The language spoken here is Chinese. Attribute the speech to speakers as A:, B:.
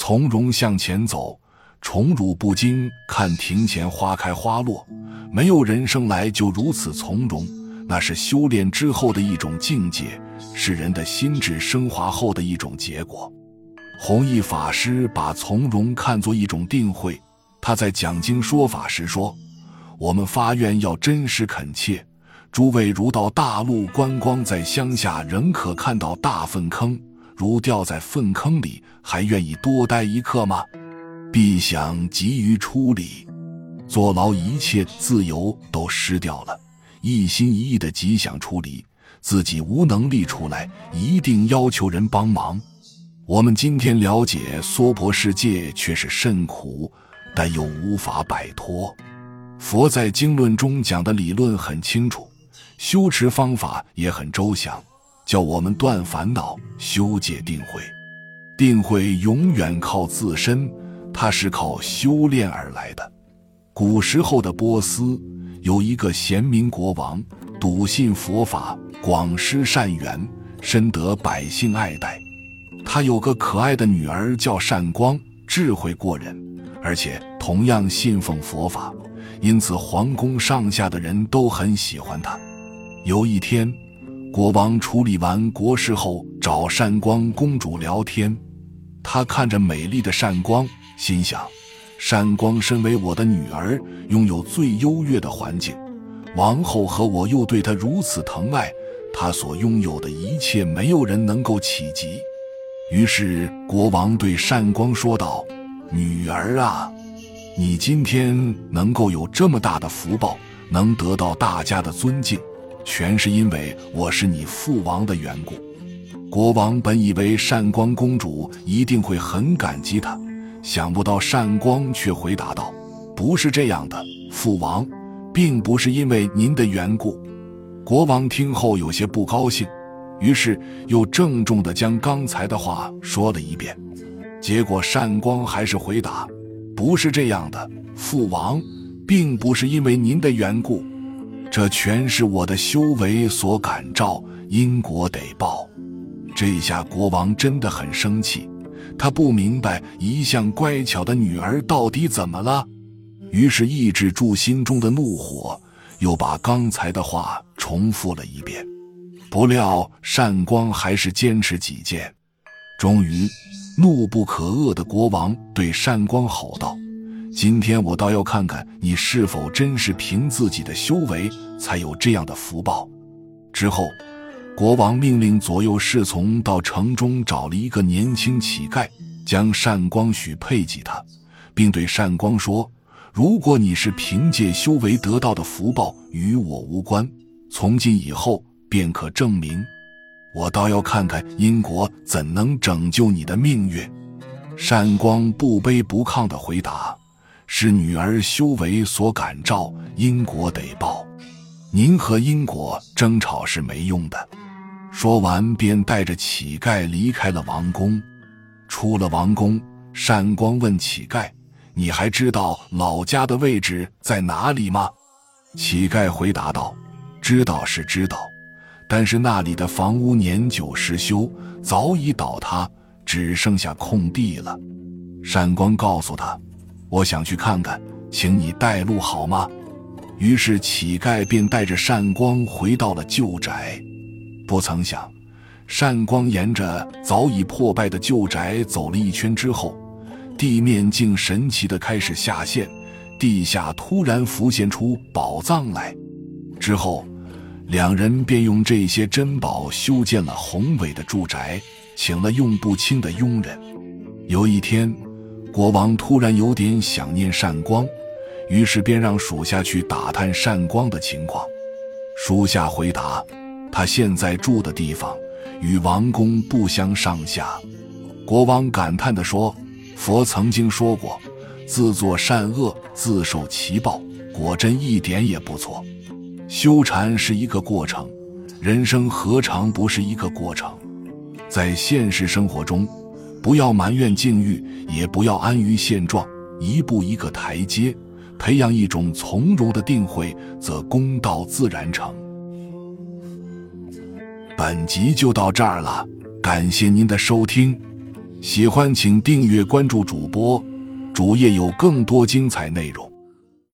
A: 从容向前走，宠辱不惊，看庭前花开花落。没有人生来就如此从容，那是修炼之后的一种境界，是人的心智升华后的一种结果。弘一法师把从容看作一种定慧，他在讲经说法时说：“我们发愿要真实恳切，诸位如到大陆观光，在乡下仍可看到大粪坑，如掉在粪坑里，还愿意多待一刻吗？必想急于出离。”坐牢，一切自由都失掉了，一心一意的极想出离，自己无能力出来，一定要求人帮忙。我们今天了解娑婆世界，却是甚苦，但又无法摆脱。佛在经论中讲的理论很清楚，修持方法也很周详，叫我们断烦恼、修戒定慧。定慧永远靠自身，它是靠修炼而来的。古时候的波斯有一个贤明国王，笃信佛法，广施善缘，深得百姓爱戴。他有个可爱的女儿叫善光，智慧过人，而且同样信奉佛法，因此皇宫上下的人都很喜欢他。有一天，国王处理完国事后，找善光公主聊天。他看着美丽的善光，心想。善光身为我的女儿，拥有最优越的环境，王后和我又对她如此疼爱，她所拥有的一切没有人能够企及。于是国王对善光说道：“女儿啊，你今天能够有这么大的福报，能得到大家的尊敬，全是因为我是你父王的缘故。”国王本以为善光公主一定会很感激他。想不到善光却回答道：“不是这样的，父王，并不是因为您的缘故。”国王听后有些不高兴，于是又郑重地将刚才的话说了一遍。结果善光还是回答：“不是这样的，父王，并不是因为您的缘故，这全是我的修为所感召，因果得报。”这下国王真的很生气。他不明白一向乖巧的女儿到底怎么了，于是抑制住心中的怒火，又把刚才的话重复了一遍。不料善光还是坚持己见。终于，怒不可遏的国王对善光吼道：“今天我倒要看看你是否真是凭自己的修为才有这样的福报。”之后。国王命令左右侍从到城中找了一个年轻乞丐，将善光许配给他，并对善光说：“如果你是凭借修为得到的福报，与我无关。从今以后便可证明。我倒要看看因果怎能拯救你的命运。”善光不卑不亢地回答：“是女儿修为所感召，因果得报。您和因果争吵是没用的。”说完，便带着乞丐离开了王宫。出了王宫，善光问乞丐：“你还知道老家的位置在哪里吗？”乞丐回答道：“知道是知道，但是那里的房屋年久失修，早已倒塌，只剩下空地了。”善光告诉他：“我想去看看，请你带路好吗？”于是乞丐便带着善光回到了旧宅。不曾想，善光沿着早已破败的旧宅走了一圈之后，地面竟神奇的开始下陷，地下突然浮现出宝藏来。之后，两人便用这些珍宝修建了宏伟的住宅，请了用不清的佣人。有一天，国王突然有点想念善光，于是便让属下去打探善光的情况。属下回答。他现在住的地方与王宫不相上下，国王感叹地说：“佛曾经说过，自作善恶，自受其报，果真一点也不错。修禅是一个过程，人生何尝不是一个过程？在现实生活中，不要埋怨境遇，也不要安于现状，一步一个台阶，培养一种从容的定慧，则功道自然成。”本集就到这儿了，感谢您的收听。喜欢请订阅关注主播，主页有更多精彩内容。